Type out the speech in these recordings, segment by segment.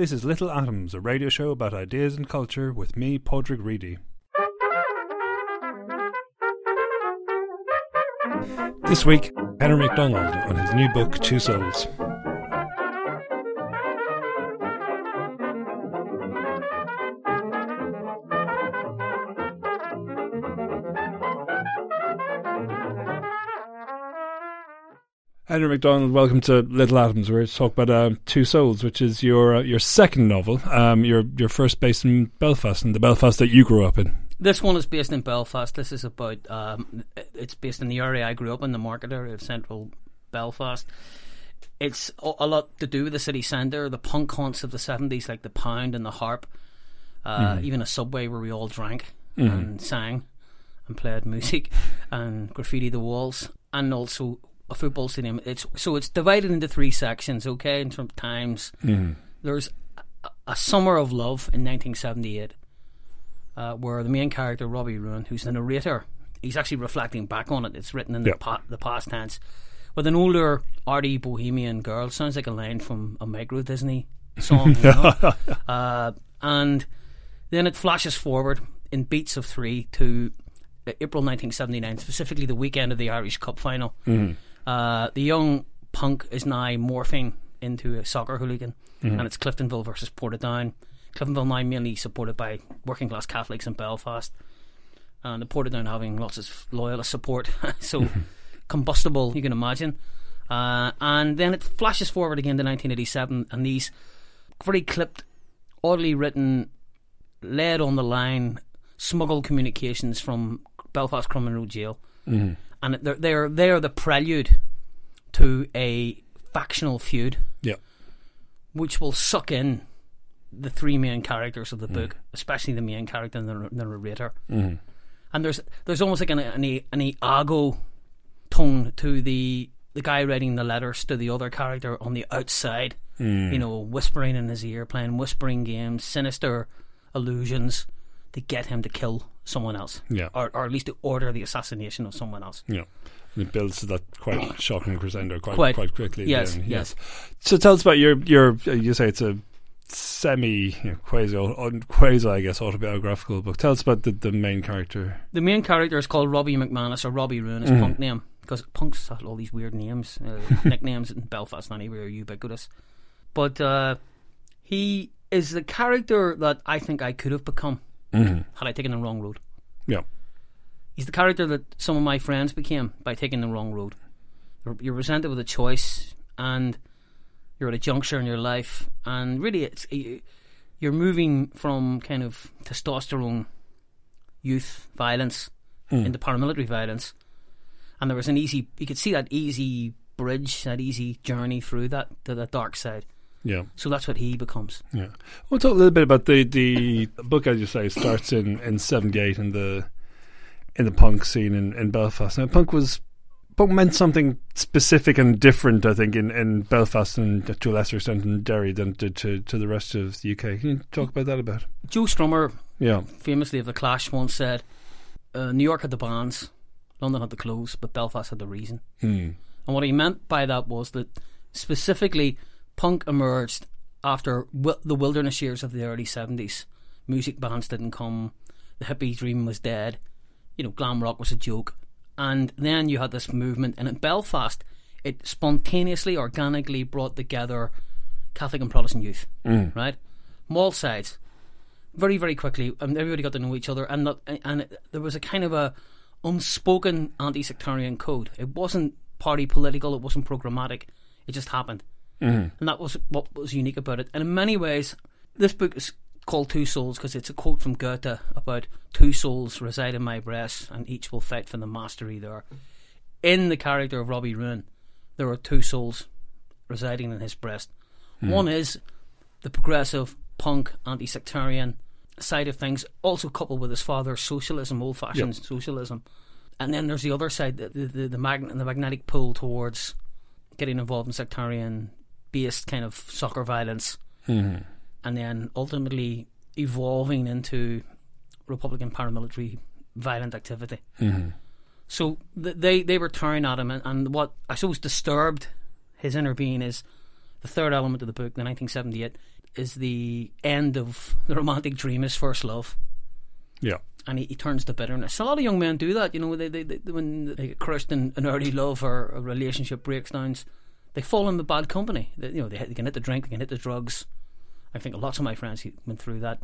This is Little Atoms, a radio show about ideas and culture with me, Padraig Reidy. This week, Henry MacDonald on his new book, Two Souls. Henry MacDonald, welcome to Little Atoms. We're to talk about um, Two Souls, which is your uh, your second novel. Um, your your first based in Belfast, and the Belfast that you grew up in. This one is based in Belfast. This is about. Um, it's based in the area I grew up in, the market area of central Belfast. It's a lot to do with the city centre, the punk haunts of the seventies, like the Pound and the Harp. Uh, Mm. Even a subway where we all drank Mhm. and sang and played music and graffiti the walls, and also a football stadium. It's so it's divided into three sections. Okay, in terms of times, Mhm. there's a, a summer of love in 1978 uh, where the main character Robbie Ruin, who's the narrator, he's actually reflecting back on it. It's written in Yeah. the, pa- the past tense with an older arty bohemian girl. Sounds like a line from a Microdisney song. you know? uh, and then it flashes forward in beats of three to uh, April 1979, specifically the weekend of the Irish Cup final. Mhm. Uh, the young punk is now morphing into a soccer hooligan, Mhm. and it's Cliftonville versus Portadown. Cliftonville now mainly supported by working class Catholics in Belfast, and the Portadown having lots of loyalist support. so combustible, you can imagine. Uh, and then it flashes forward again to 1987, and these very clipped, oddly written, led on the line, smuggled communications from Belfast Crumlin Jail Mhm. And they're they're they're the prelude to a factional feud, Yeah. which will suck in the three main characters of the Mm. book, especially the main character and the, the narrator. Mhm. And there's there's almost like an an, an Iago tone to the the guy writing the letters to the other character on the outside. Mm. You know, whispering in his ear, playing whispering games, sinister illusions to get him to kill someone else, Yeah. or or at least to order the assassination of someone else. Yeah. And it builds to that quite shocking crescendo quite Quite. quite, quickly. Yes, then, yes. So tell us about your your uh, you say it's a semi you know, quasi quasi I guess autobiographical book. Tell us about the, the main character. The main character is called Robbie McManus, or Robbie Ruin, his Mhm. punk name. Because punks have all these weird names, uh, nicknames in Belfast, anyway, are ubiquitous. But uh, he is the character that I think I could have become Mhm. had I taken the wrong road. Yeah. He's the character that some of my friends became by taking the wrong road. You're, presented with a choice, and you're at a juncture in your life, and really, it's you- you're moving from kind of testosterone, youth violence Mm. into paramilitary violence, and there was an easy. You could see that easy bridge, that easy journey through that to the dark side. Yeah. So that's what he becomes. Yeah. We'll talk a little bit about the the book as you say starts in in seventy eight in the in the punk scene in, in Belfast. Now punk was punk meant something specific and different, I think, in, in Belfast and to a lesser extent in Derry than it did to, to the rest of the UK. Can you talk about that a bit? Joe Strummer, Yeah. famously of the Clash, once said, uh, "New York had the bands, London had the clothes, but Belfast had the reason." Hmm. And what he meant by that was that specifically punk emerged after wi- the wilderness years of the early 70s. Music bands didn't come, the hippie dream was dead, you know, glam rock was a joke. And then you had this movement, and in Belfast, it spontaneously, organically brought together Catholic and Protestant youth, mm. right? From all sides, very very quickly, and everybody got to know each other, and not, and it, there was a kind of a unspoken anti-sectarian code. It wasn't party political, it wasn't programmatic. It just happened, Mm-hmm. and that was what was unique about it. And in many ways, this book is called Two Souls because it's a quote from Goethe about two souls reside in my breast, and each will fight for the mastery there. In the character of Robbie Ruin, there are two souls residing in his breast. Mm-hmm. One is the progressive, punk, anti sectarian side of things, also coupled with his father's socialism, old fashioned socialism. And then there's the other side, the, the, the, the, magn- the magnetic pull towards getting involved in sectarian based kind of soccer violence. Mm-hmm. And then ultimately evolving into Republican paramilitary violent activity. Mm-hmm. So th- they they were tearing at him, and, and what I suppose disturbed his inner being is the third element of the book, the 1978, is the end of the romantic dream, his first love, Yeah. and he, he turns to bitterness. A lot of young men do that, you know, they, they, they when they get crushed in an early love or a relationship breaks down, they fall in the bad company. They, you know, they, they can hit the drink, they can hit the drugs. I think lots of my friends went through that,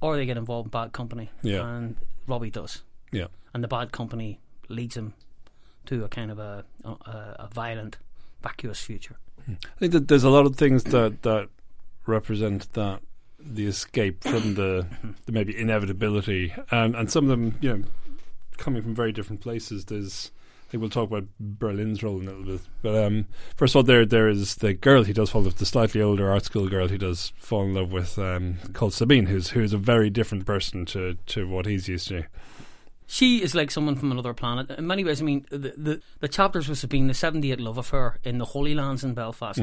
or they get involved in bad company. Yeah. and Robbie does Yeah. and the bad company leads him to a kind of a a, a violent, vacuous future. Hmm. I think that there's a lot of things that that represent that the escape from the, the maybe inevitability, and and some of them, you know, coming from very different places. There's, I think we'll talk about Berlin's role in a little bit. But um, first of all, there there is the girl he does fall in love, with, the slightly older art school girl he does fall in love with, um, called Sabine, who's who's a very different person to to what he's used to. She is like someone from another planet. In many ways, I mean, the the, the chapters was being the 78 love affair in the Holy Lands in Belfast,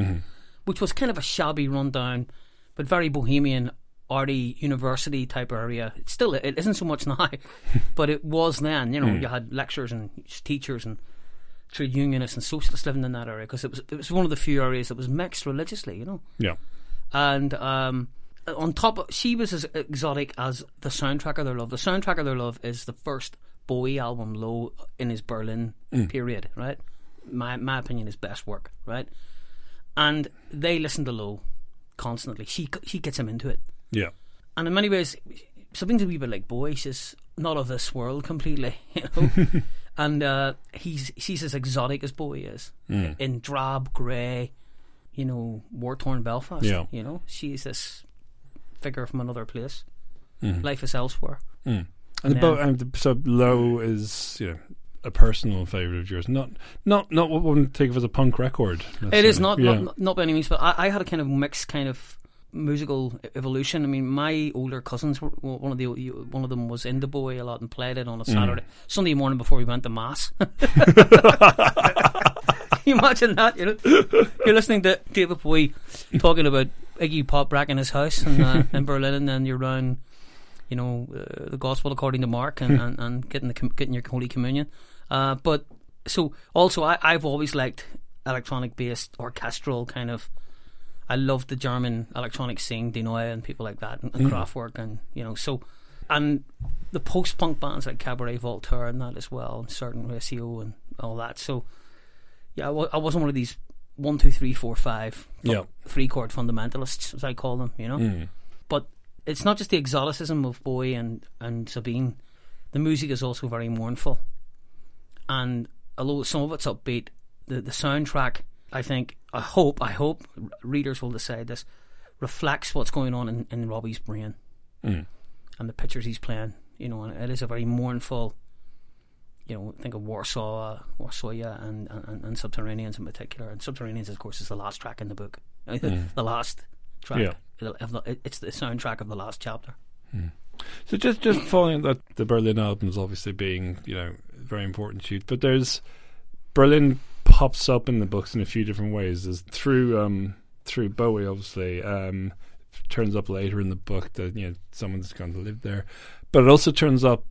which was kind of a shabby, rundown, but very bohemian, arty, university type area. It's still, it isn't so much now, but it was then. You know, you had lecturers and teachers and trade unionists and socialists living in that area because it was it was one of the few areas that was mixed religiously. You know. Yeah. and um, on top of she was as exotic as the soundtrack of their love. The soundtrack of their love is the first Bowie album, Low, in his Berlin period. Right, my my opinion is best work. Right, and they listen to Low constantly. She she gets him into it, Yeah. and in many ways, something's a wee bit like Bowie. She's not of this world completely, you know. and uh, he's she's as exotic as Bowie is mm. in drab grey, you know, war torn Belfast. Yeah. You know, she's this figure from another place. Mm-hmm. Life is elsewhere. Mm. And, the Yeah. and the, so low is you know a personal favorite of yours, not not not what one would think of as a punk record. It is not, Yeah. not not by any means, but I, I had a kind of mixed kind of musical evolution. I mean, my older cousins, were, one of the one of them was in the boy a lot and played it Mm. on a Saturday, Sunday morning before we went to mass. Can you imagine that? You know, you're listening to David Bowie talking about Iggy Pop back in his house in, uh, in Berlin, and then you're around, you know, uh, the Gospel according to Mark, and, and, and getting the com- getting your Holy Communion. Uh, but so also, I, I've always liked electronic based orchestral kind of. I love the German electronic scene, Die Neue, and people like that, and, and Kraftwerk, mm. and you know, so and the post punk bands like Cabaret Voltaire and that as well, and certain Ratio and all that. So yeah, I wasn't one of these one, two, three, four, five, Yeah. three chord fundamentalists, as I call them, you know. Mm. But it's not just the exoticism of Bowie and and Sabine. The music is also very mournful, and although some of it's upbeat, the the soundtrack, I think, I hope, I hope readers will decide this reflects what's going on in, in Robbie's brain and the pictures he's playing. You know, and it is a very mournful. You know, think of Warsaw, uh, Warsaw, yeah, and, and and Subterraneans in particular. And Subterraneans, of course, is the last track in the book. the last track. Yeah. It's the soundtrack of the last chapter. So just just following that, the Berlin albums obviously being you know very important to you, but there's Berlin pops up in the books in a few different ways. There's through um through Bowie, obviously. Um, turns up later in the book that you know someone's going to live there, but it also turns up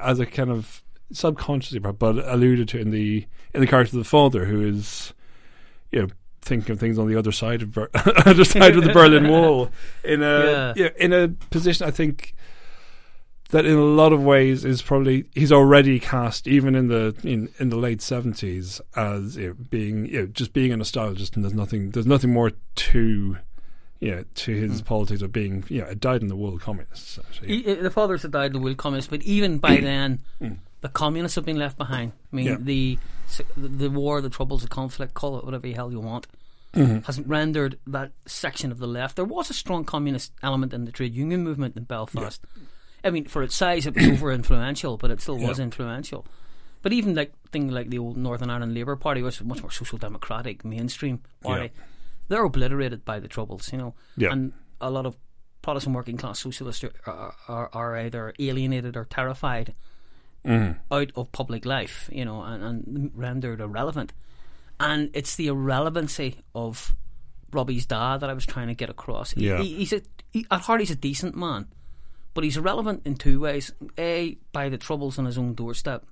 as a kind of subconsciously, but alluded to in the in the character of the father, who is you know thinking of things on the other side of Ber- other side of the Berlin Wall in a Yeah. yeah, in a position I think that in a lot of ways is probably he's already cast even in the in, in the late seventies as you know, being you know, just being a nostalgist and there's nothing there's nothing more to you know, to his mm. politics of being you know a dyed in the wool communist. He, the fathers had died in the wool communist, but even by then, mm. the communists have been left behind. I mean, yeah. the the war, the troubles, the conflict, call it whatever the hell you want. Mm-hmm. Has rendered that section of the left. There was a strong communist element in the trade union movement in Belfast. Yeah I mean, for its size, it was over influential, but it still was influential. But even like thing like the old Northern Ireland Labour Party, which was much more social democratic, mainstream party, they're obliterated by the Troubles, you know. Yeah. And a lot of Protestant working class socialists are, are, are either alienated or terrified mm. out of public life, you know, and, and rendered irrelevant. And it's the irrelevancy of Robbie's dad that I was trying to get across. Yeah. He, he's a he, at heart he's a decent man, but he's irrelevant in two ways. A, by the troubles on his own doorstep.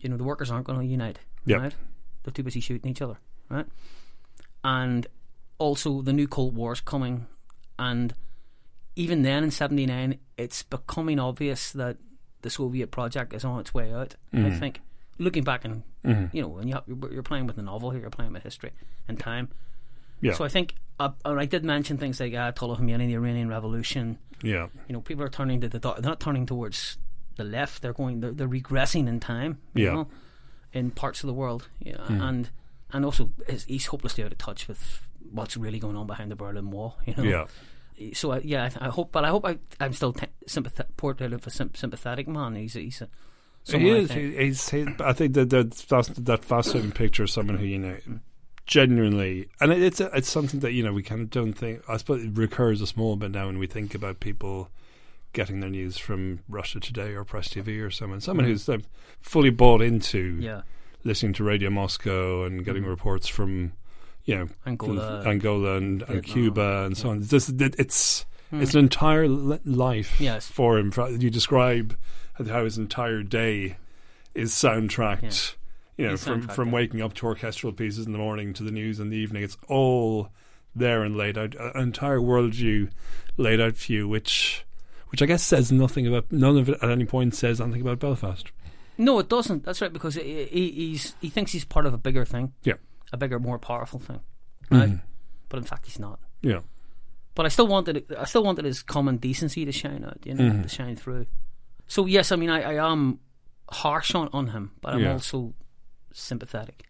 You know, the workers aren't going to unite. Yep. Right? They're too busy shooting each other. Right? And also, the new Cold War's coming. And even then, in 79, it's becoming obvious that the Soviet project is on its way out, mm-hmm. I think. Looking back and, mm-hmm. you know, when you you're playing with a novel here, you're playing with history and time. Yeah. So I think, uh, I did mention things like uh, Khomeini, the Iranian Revolution, yeah. You know, people are turning to the they're not turning towards the left. They're going. They're, they're regressing in time. You yeah. Know, in parts of the world. Yeah. Mm. And and also he's hopelessly out of touch with what's really going on behind the Berlin Wall. You know. Yeah. So uh, yeah, I, I, hope, but I hope I, I'm still t- sympathetic, portrait of a sympathetic man. He's he's a, he is. I think. He's, he's, I think that that that fascinating picture of someone who you know genuinely, and it's a, it's something that you know we kind of don't think. I suppose it recurs a small bit now when we think about people getting their news from Russia Today or Press TV or someone, someone mm. who's uh, fully bought into yeah. listening to Radio Moscow and getting mm. reports from you know Angola, Angola and, and Cuba and so on. It's just, it's mm. it's an entire life yes. for him. You describe how his entire day is soundtracked. Yeah you know, from from waking up to orchestral pieces in the morning to the news in the evening. It's all there and laid out, an entire worldview laid out for you, which which I guess says nothing about none of it at any point says anything about Belfast. No, it doesn't. That's right because he, he's he thinks he's part of a bigger thing. Yeah, a bigger, more powerful thing, right? Mm. But in fact, he's not. Yeah. But I still wanted I still wanted his common decency to shine out, you know, mm. to shine through. So yes, I mean I, I am harsh on, on him, but I'm yeah. also sympathetic.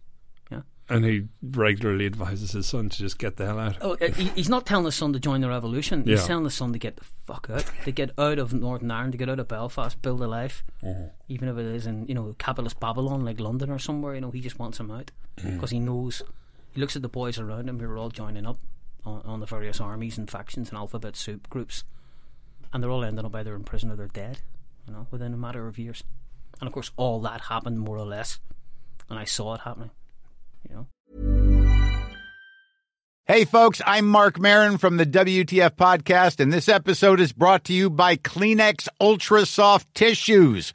Yeah. And he regularly advises his son to just get the hell out. Oh, uh, he's not telling his son to join the revolution. He's yeah. telling his son to get the fuck out, to get out of Northern Ireland, to get out of Belfast, build a life, mm-hmm. even if it is in you know capitalist Babylon like London or somewhere. You know, he just wants him out because mm. he knows. He looks at the boys around him who are all joining up on, on the various armies and factions and alphabet soup groups, and they're all ending up either in prison or they're dead. You know, within a matter of years. And of course, all that happened more or less and I saw it happening. You know. Hey, folks, I'm Marc Maron from the WTF Podcast, and this episode is brought to you by Kleenex Ultra Soft Tissues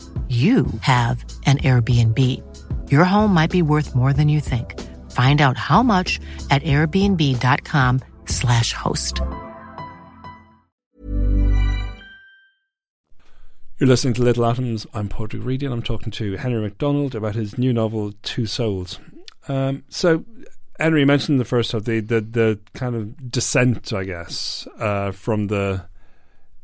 you have an Airbnb. Your home might be worth more than you think. Find out how much at airbnb.com/slash host. You're listening to Little Atoms. I'm Padraig Reidy, and I'm talking to Henry MacDonald about his new novel, Two Souls. Um, so, Henry mentioned the first of the, the, the kind of descent, I guess, uh, from the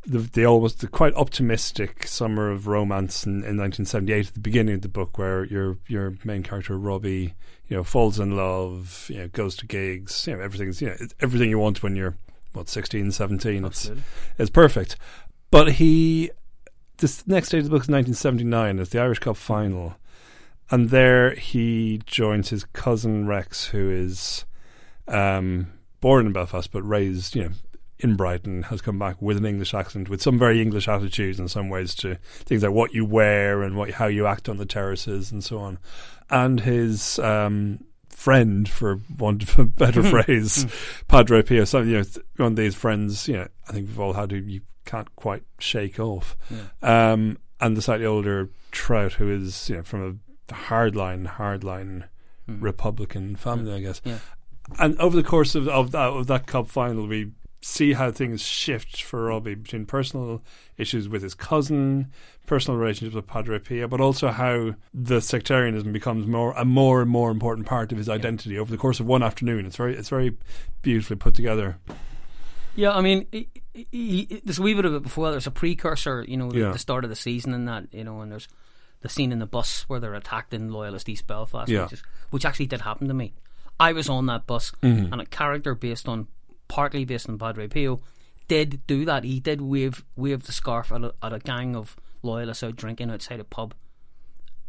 the, the almost the quite optimistic summer of romance in, in 1978 at the beginning of the book, where your your main character Robbie, you know, falls in love, you know, goes to gigs, you know, everything's you know it's everything you want when you're what 16, 17. It's it's perfect, but he this next stage of the book is 1979. It's the Irish Cup final, and there he joins his cousin Rex, who is um, born in Belfast but raised, you know, in Brighton, has come back with an English accent, with some very English attitudes in some ways to things like what you wear and what how you act on the terraces and so on. And his um, friend, for want of a better phrase, Padre Pio, some you know one of these friends, you know, I think we've all had who you can't quite shake off. Um, and the slightly older Trout, who is you know from a hardline, hardline Republican family, I guess. Yeah. And over the course of of that, of that cup final, we see how things shift for Robbie between personal issues with his cousin, personal relationships with Padre Pio, but also how the sectarianism becomes more a more and more important part of his identity over the course of one afternoon. It's very it's very beautifully put together. Yeah, I mean, he, he, he- there's a wee bit of it before. There's a precursor, you know, Yeah. the, the start of the season and that, you know, and there's the scene in the bus where they're attacked in Loyalist East Belfast, Yeah. which, is, which actually did happen to me. I was on that bus, Mm-hmm. and a character based on, partly based on Padre Pio, did do that. He did wave wave the scarf at a, at a gang of Loyalists out drinking outside a pub,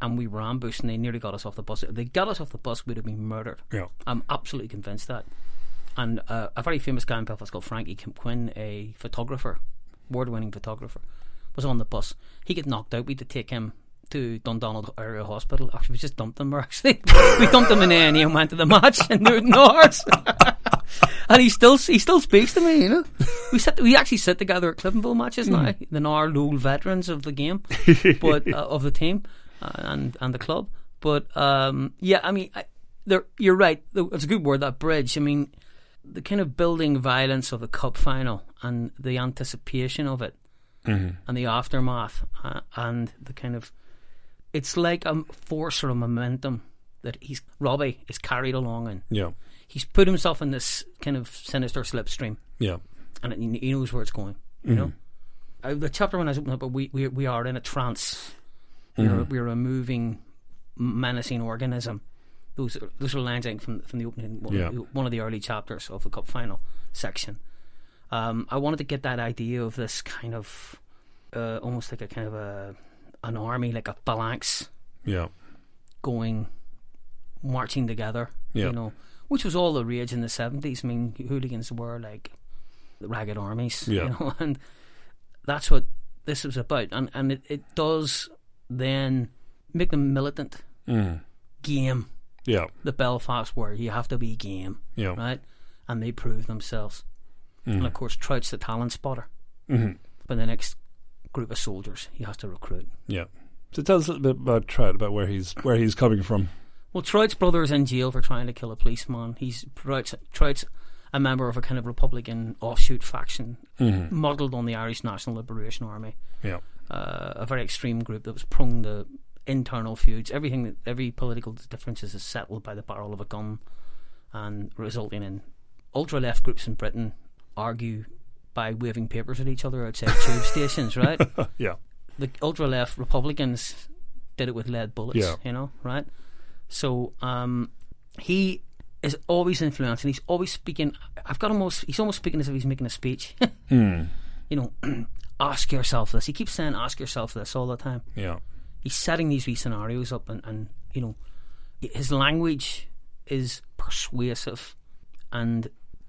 and we were ambushed, and they nearly got us off the bus. If they got us off the bus, we'd have been murdered. Yeah. I'm absolutely convinced that. And uh, a very famous guy in Belfast called Frankie Kim Quinn, a photographer, award-winning photographer, was on the bus. He got knocked out. We had to take him to Dundonald Area Hospital. Actually, we just dumped him. Actually, we dumped him in A&E and went to the match in Newton North. and he still he still speaks to me. You know, we sit we actually sit together at Cliftonville matches now. The Nar old veterans of the game, but uh, of the team uh, and and the club. But um, yeah, I mean, I, there you're right. It's a good word that bridge. I mean, the kind of building violence of the cup final and the anticipation of it and the aftermath uh, and the kind of it's like a force or a momentum that he's Robbie is carried along in. Yeah. He's put himself in this kind of sinister slipstream, Yeah. and he he knows where it's going. You know, uh, the chapter when I was opening up, we we we are in a trance. We're we're a moving, menacing organism. Those are, those are lines I think, from from the opening one, Yeah. one of the early chapters of the cup final section. Um, I wanted to get that idea of this kind of uh, almost like a kind of a an army, like a phalanx Yeah. going marching together. Yeah. You know, which was all the rage in the seventies. I mean, hooligans were like the ragged armies. Yeah. You know, and that's what this was about. And and it, it does then make them militant. Mm. Game. Yeah. The Belfast were. You have to be game. Yeah. Right? And they prove themselves. And of course Trout's the talent spotter. hmm But the next group of soldiers he has to recruit. Yeah. So tell us a little bit about Trout, about where he's where he's coming from. Well, Trout's brother is in jail for trying to kill a policeman. He's Trout's, Trout's a member of a kind of Republican offshoot faction, modelled on the Irish National Liberation Army, Yeah. uh, a very extreme group that was prone to internal feuds. Everything, that every political differences is settled by the barrel of a gun, and resulting in ultra left groups in Britain argue by waving papers at each other outside tube stations. Right? Yeah. the ultra left Republicans did it with lead bullets. Yeah. You know, right? So um, he is always influencing. He's always speaking. I've got almost. He's almost speaking as if he's making a speech. Hmm. You know, ask yourself this. He keeps saying, "Ask yourself this" all the time. Yeah. He's setting these wee scenarios up, and, and you know, his language is persuasive, and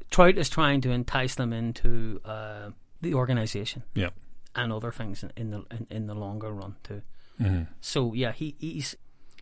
Trout is trying to entice them into uh, the organisation Yeah. and other things in, in the in, in the longer run too. Mm-hmm. So yeah, he he's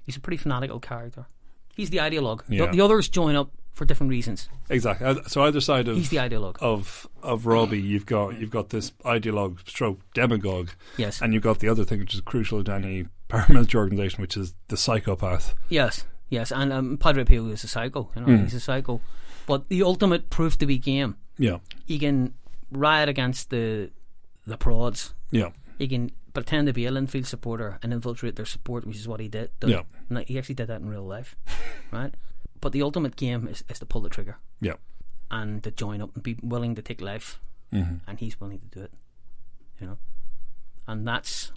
he's a pretty fanatical character. He's the ideologue. Yeah. The, the others join up for different reasons. Exactly. So either side of He's the ideologue. of of Robbie, you've got you've got this ideologue stroke demagogue, Yes. and you've got the other thing which is crucial to any paramilitary organisation, which is the psychopath. Yes, yes, and um, Padre Pio is a psycho. You know, Hmm. he's a psycho. But the ultimate proof to be game. Yeah, He can riot against the the prods. yeah, He can pretend to be a Linfield supporter and infiltrate their support, which is what he did. did. Yeah. And he actually did that in real life, right? But the ultimate game is, is to pull the trigger yeah. and to join up and be willing to take life, Mm-hmm. and he's willing to do it. You know, and that's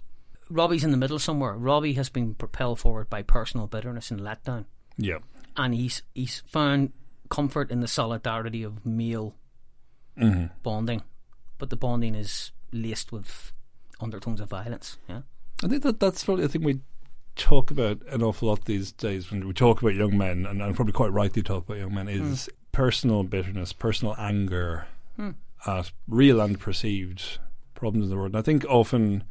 Robbie's in the middle somewhere. Robbie has been propelled forward by personal bitterness and letdown. Yeah, and he's he's found comfort in the solidarity of male Mm-hmm. bonding, but the bonding is laced with undertones of violence. Yeah, I think that that's probably a thing we talk about an awful lot these days when we talk about young men, and, and probably quite rightly talk about young men, hmm. is personal bitterness, personal anger hmm. at real and perceived problems in the world. And I think often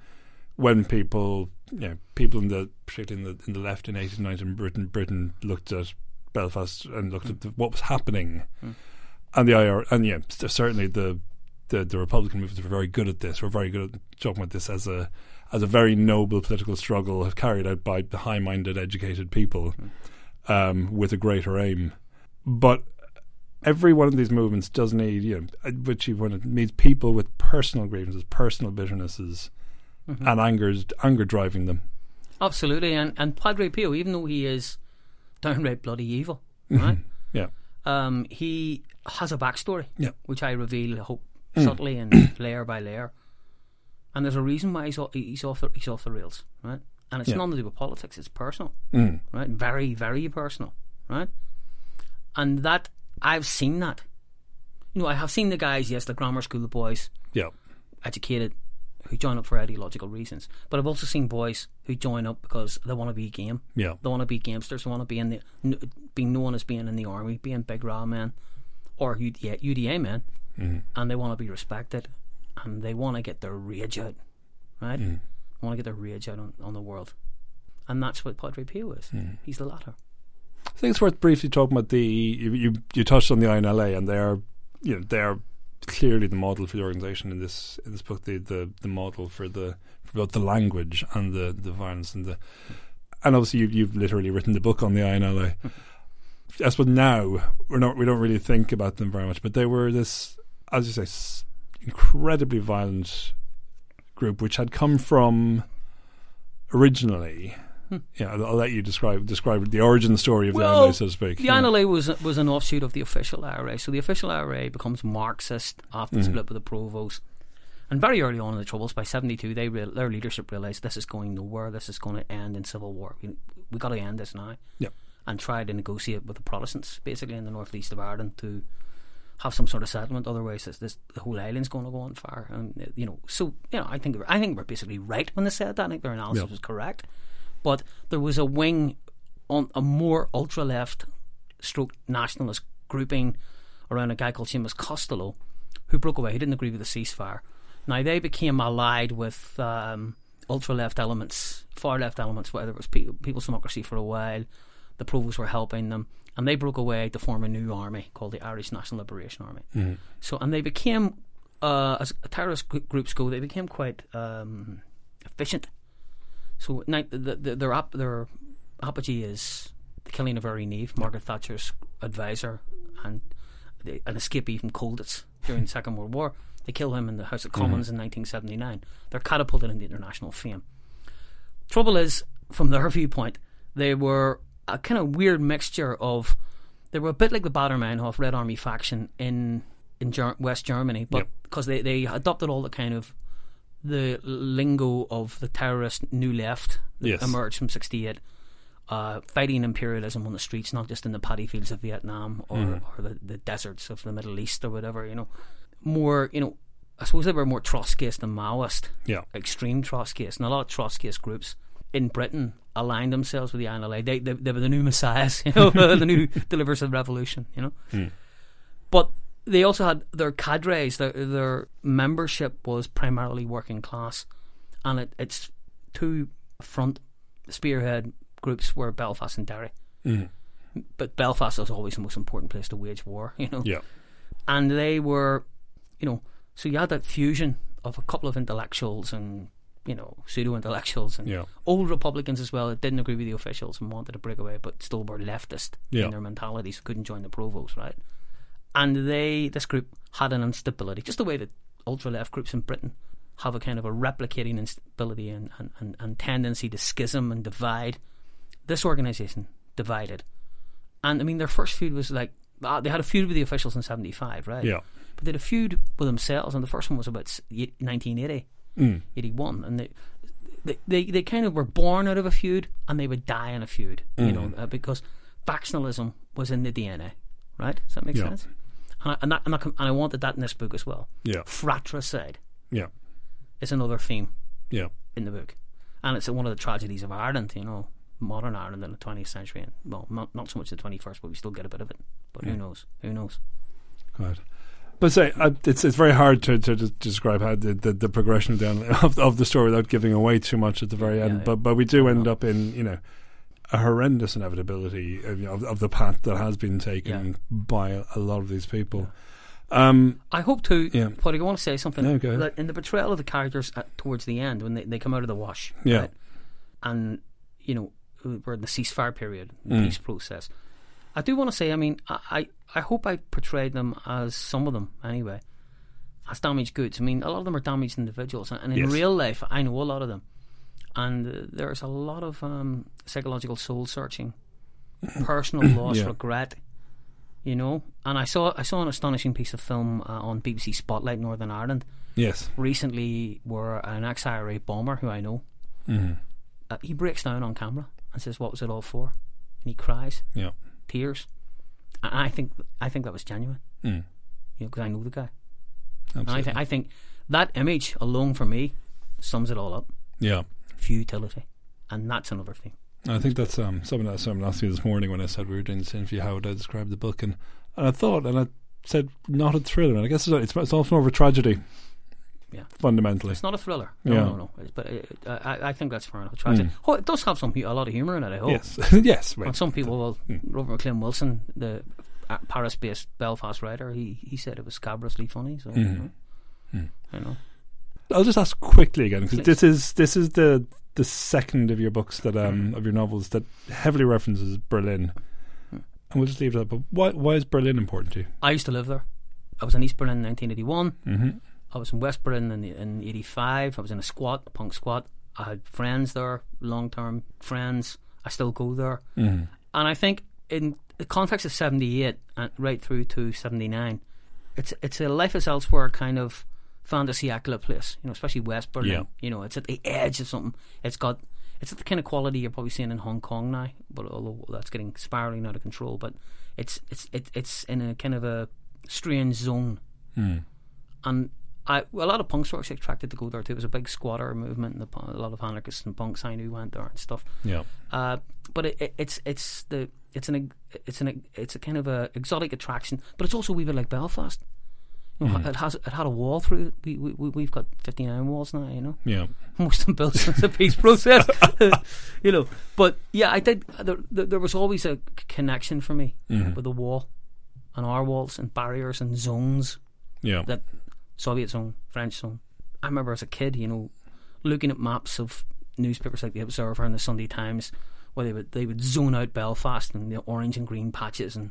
when people, you know, people in the particularly in the in the left in eighties and nineties in Britain, Britain looked at Belfast and looked at hmm. the, what was happening, and the IR and yeah, certainly the the, the Republican movements were very good at this. We're very good at talking about this as a as a very noble political struggle carried out by the high-minded, educated people um, with a greater aim. But every one of these movements does need, you know, which you want it needs people with personal grievances, personal bitternesses, and angers, anger driving them. absolutely. And and Padre Pio, even though he is downright bloody evil, right? Yeah, um, he has a backstory, Yeah. which I reveal, I hope, subtly and layer by layer. And there's a reason why he's off, he's off the he's off the rails, right? And it's Yeah. nothing to do with politics; it's personal, Mm. right? Very, very personal, right? And that I've seen that. You know, I have seen the guys, yes, the grammar school boys, yeah, educated, who join up for ideological reasons. But I've also seen boys who join up because they want to be game. yeah, They want to be gamesters. They want to be in the being known as being in the army, being big raw men, or UDA, UDA men, Mm-hmm. and they want to be respected, and they want to get their rage out, right? Mm-hmm. They want to get their rage out on, on the world, and that's what Padre Pio is. Mm-hmm. He's the latter. I think it's worth briefly talking about the you you, you touched on the INLA and they're you know they're clearly the model for the organisation in this in this book the, the, the model for the for both the language and the, the violence and the and obviously you've, you've literally written the book on the INLA. I suppose now we're not we don't really think about them very much, but they were this as you say s- incredibly violent group which had come from originally. Hmm. Yeah, I'll, I'll let you describe describe the origin story of the Well, INLA, so to speak. The yeah. INLA was was an offshoot of the official IRA. So the official IRA becomes Marxist after the split with the Provos. And very early on in the Troubles, by 72, they real their leadership realised this is going nowhere, this is going to end in civil war. We, we got to end this now. Yep. And try to negotiate with the Protestants, basically in the northeast of Ireland, to have some sort of settlement. Otherwise, this, this the whole island's going to go on fire. And you know, so you know, I think I think we're basically right when they said that. I think their analysis was correct. But there was a wing on a more ultra left stroke nationalist grouping around a guy called Seamus Costello who broke away. He didn't agree with the ceasefire. Now they became allied with um, ultra left elements, far left elements, whether it was Pe- People's Democracy for a while. The Provos were helping them, and they broke away to form a new army called the Irish National Liberation Army. So, and they became, uh, as terrorist gr- groups go, they became quite um, efficient. So, the, the, their ap- their apogee is the killing of Airey Neave, Margaret Thatcher's advisor, and the, an escapee from Colditz during the Second World War. They kill him in the House of Commons in 1979. They're catapulted into international fame. Trouble is, from their viewpoint, they were a kind of weird mixture of. They were a bit like the Baader Meinhof Red Army faction in in Ger- West Germany, but Yep. because they, they adopted all the kind of the lingo of the terrorist new left that Yes. emerged from 68 uh, fighting imperialism on the streets, not just in the paddy fields of Vietnam or, or the, the deserts of the Middle East or whatever, you know. More, you know, I suppose they were more Trotskyist than Maoist, Yeah. extreme Trotskyist. And a lot of Trotskyist groups in Britain aligned themselves with the INLA. They, they, they were the new messiahs, you know, the new deliverers of the revolution, you know. Hmm. But they also had their cadres, their, their membership was primarily working class. And it, it's two front spearhead groups were Belfast and Derry. Hmm. but Belfast was always the most important place to wage war. You know, Yeah. and they were, you know, so you had that fusion of a couple of intellectuals and you know, pseudo intellectuals and yeah. old Republicans as well that didn't agree with the officials and wanted a breakaway, but still were leftist yeah. in their mentalities, so couldn't join the Provos, right? And they, this group, had an instability, just the way that ultra left groups in Britain have a kind of a replicating instability and, and, and, and tendency to schism and divide. This organization divided. And I mean, their first feud was like, ah, they had a feud with the officials in 75, right? Yeah. But they had a feud with themselves, and the first one was about 1980 mm. 81. And they, they, they, they, kind of were born out of a feud and they would die in a feud, mm. you know, mm-hmm. uh, because factionalism was in the DNA, right? Does that make yeah. sense? And I, and, that, and, I, and I wanted that in this book as well. Yeah. Fratricide. Yeah. It's another theme. Yeah. In the book. And it's one of the tragedies of Ireland, you know, modern Ireland in the 20th century. And, well, not, not so much the 21st, but we still get a bit of it. But yeah. who knows? Who knows? Right. But say uh, it's it's very hard to, to, to describe how the, the, the progression down of of the story without giving away too much at the very end. yeah. But but we do end up in you know a horrendous inevitability of, you know, of, of the path that has been taken Yeah. by a, a lot of these people. Um, I hope to. Yeah. But I want to say something. No, go ahead. That in the portrayal of the characters at, towards the end, when they, they come out of the wash, Yeah. right, and you know we're in the ceasefire period, the Mm. peace process. I do want to say, I mean, I, I I hope I portrayed them as some of them anyway, as damaged goods. I mean, a lot of them are damaged individuals, and in Yes. real life, I know a lot of them, and uh, there's a lot of um, psychological soul searching, personal loss, Yeah. regret you know. And I saw I saw an astonishing piece of film uh, on BBC Spotlight Northern Ireland yes. recently, where an ex-IRA bomber who I know, hmm uh, he breaks down on camera and says, "What was it all for?" And he cries, Yeah. Tears. And I think I think that was genuine, Mm. you know, because I know the guy. And I Absolutely. think I think that image alone for me sums it all up: yeah. futility, and that's another thing. I think that's um, something that someone asked me this morning when I said we were doing this interview. How would I describe the book? And, and I thought, and I said, not a thriller. And I guess it's, it's, it's more of a tragedy. Yeah. fundamentally. It's not a thriller. No, Yeah. no, no. It's, but uh, I, I think that's fair enough. Tragic. Oh, it does have some a lot of humour in it. I hope. Yes, yes. Right. And some people, well, Robert McLiam Wilson, the Paris-based Belfast writer, he he said it was scabrously funny. So you know, you know. I'll just ask quickly again because this is this is the the second of your books that um of your novels that heavily references Berlin, and we'll just leave that. But why why is Berlin important to you? I used to live there. I was in East Berlin in 1981. Mm-hmm. I was in West Berlin in, in 85. I was in a squat, a punk squat. I had friends there, long-term friends. I still go there. Mm-hmm. And I think in the context of 78 and right through to 79, it's it's a life is elsewhere kind of fantasy accurate place, you know, especially West Berlin. Yeah. You know, it's at the edge of something. It's got it's the kind of quality you're probably seeing in Hong Kong now, but although that's getting spiraling out of control, but it's it's it, it's in a kind of a strange zone. And I, a lot of punks were actually attracted to go there too. It was a big squatter movement, and the, a lot of anarchists and punks I knew went there and stuff. Yeah, Uh, but it, it, it's it's the it's an it's an it's a kind of a exotic attraction, but it's also a wee bit like Belfast. You know, It has it had a wall through it. We, we we- we've got fifty nine walls now. You know, yeah, most of them built since the peace process. you know, but yeah, I did. There, there there was always a connection for me with the wall, and our walls and barriers and zones yeah. that Soviet zone, French zone. I remember as a kid, you know, looking at maps of newspapers like the Observer and the Sunday Times, where they would they would zone out Belfast and the orange and green patches, and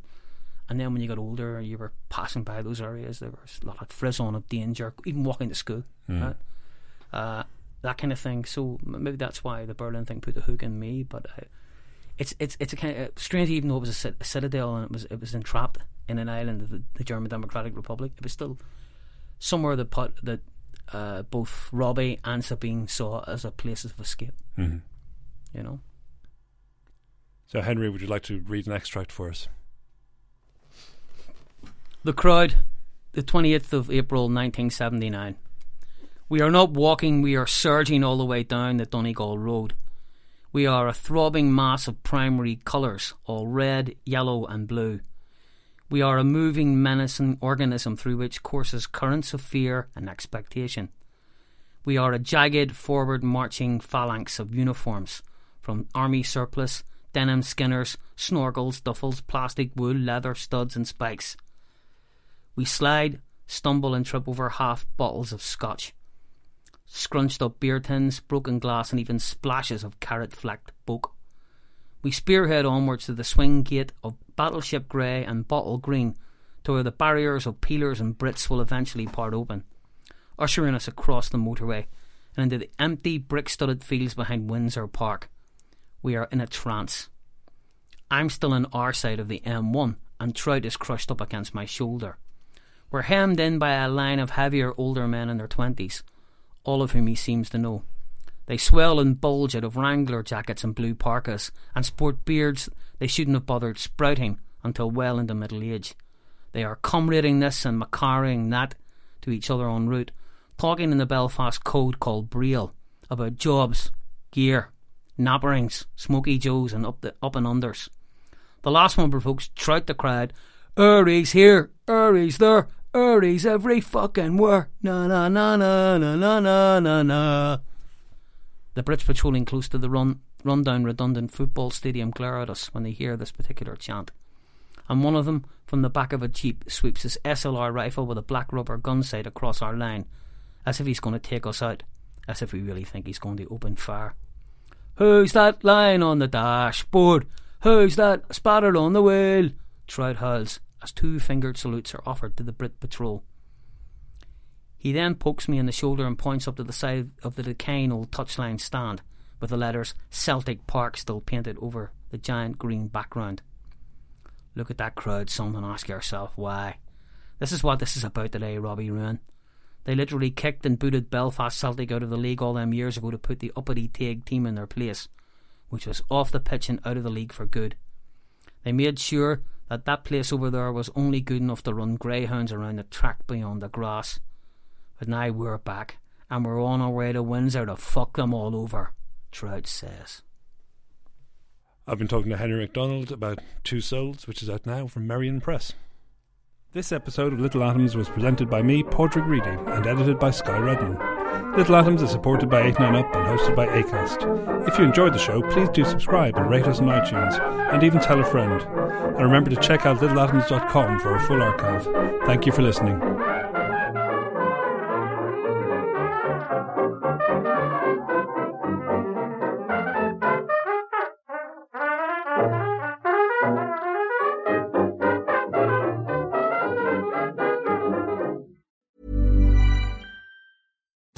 and then when you got older, you were passing by those areas. There was a lot of frisson of danger, even walking to school, right? uh, that kind of thing. So maybe that's why the Berlin thing put the hook in me. But I, it's it's it's a kind of strange, even though it was a, a citadel and it was it was entrapped in an island of the, the German Democratic Republic. It was still somewhere that put that uh, both Robbie and Sabine saw as a place of escape. Mhm. You know, So Henry, would you like to read an extract for us? the crowd, the twenty eighth of April, nineteen seventy nine. We are not walking; we are surging all the way down the Donegal Road. We are a throbbing mass of primary colours, all red, yellow, and blue. We are a moving, menacing organism through which courses currents of fear and expectation. We are a jagged, forward marching phalanx of uniforms, from army surplus denim skinners, snorkels, duffels, plastic, wool, leather, studs, and spikes. We slide, stumble, and trip over half bottles of scotch, scrunched up beer tins, broken glass, and even splashes of carrot flecked boke. We spearhead onwards to the swing gate of battleship grey and bottle green, to where the barriers of peelers and Brits will eventually part open, ushering us across the motorway and into the empty brick studded fields behind Windsor Park. We are in a trance. I'm still on our side of the M1, and Trout is crushed up against my shoulder. We're hemmed in by a line of heavier older men in their twenties, all of whom he seems to know. They swell and bulge out of Wrangler jackets and blue parkas, and sport beards they shouldn't have bothered sprouting until well into middle age. They are comrading this and macaring that to each other en route, talking in the Belfast code called Breal about jobs, gear, napperings, smoky joes, and up the up and unders. The last one provokes Trout the crowd. Urie's here, Urie's there, Urie's every fucking where. Na na na na na na na na na. The Brits patrolling close to the run rundown redundant football stadium glare at us when they hear this particular chant. And one of them, from the back of a jeep, sweeps his SLR rifle with a black rubber gun sight across our line, as if he's going to take us out, as if we really think he's going to open fire. Who's that lying on the dashboard? Who's that spattered on the wheel? Trout howls as two fingered salutes are offered to the Brit patrol. He then pokes me in the shoulder and points up to the side of the decaying old touchline stand, with the letters Celtic Park still painted over the giant green background. Look at that crowd, son, and ask yourself why. This is what this is about today, Robbie Ruin. They literally kicked and booted Belfast Celtic out of the league all them years ago to put the uppity Taig team in their place, which was off the pitch and out of the league for good. They made sure that that place over there was only good enough to run greyhounds around the track beyond the grass. But now we're back, and we're on our way to Windsor to fuck them all over, Trout says. I've been talking to Henry McDonald about Two Souls, which is out now from Merrion Press. This episode of Little Atoms was presented by me, Padraig Reidy, and edited by Sky Redman. Little Atoms is supported by 89UP and hosted by ACAST. If you enjoyed the show, please do subscribe and rate us on iTunes, and even tell a friend. And remember to check out littleatoms.com for a full archive. Thank you for listening.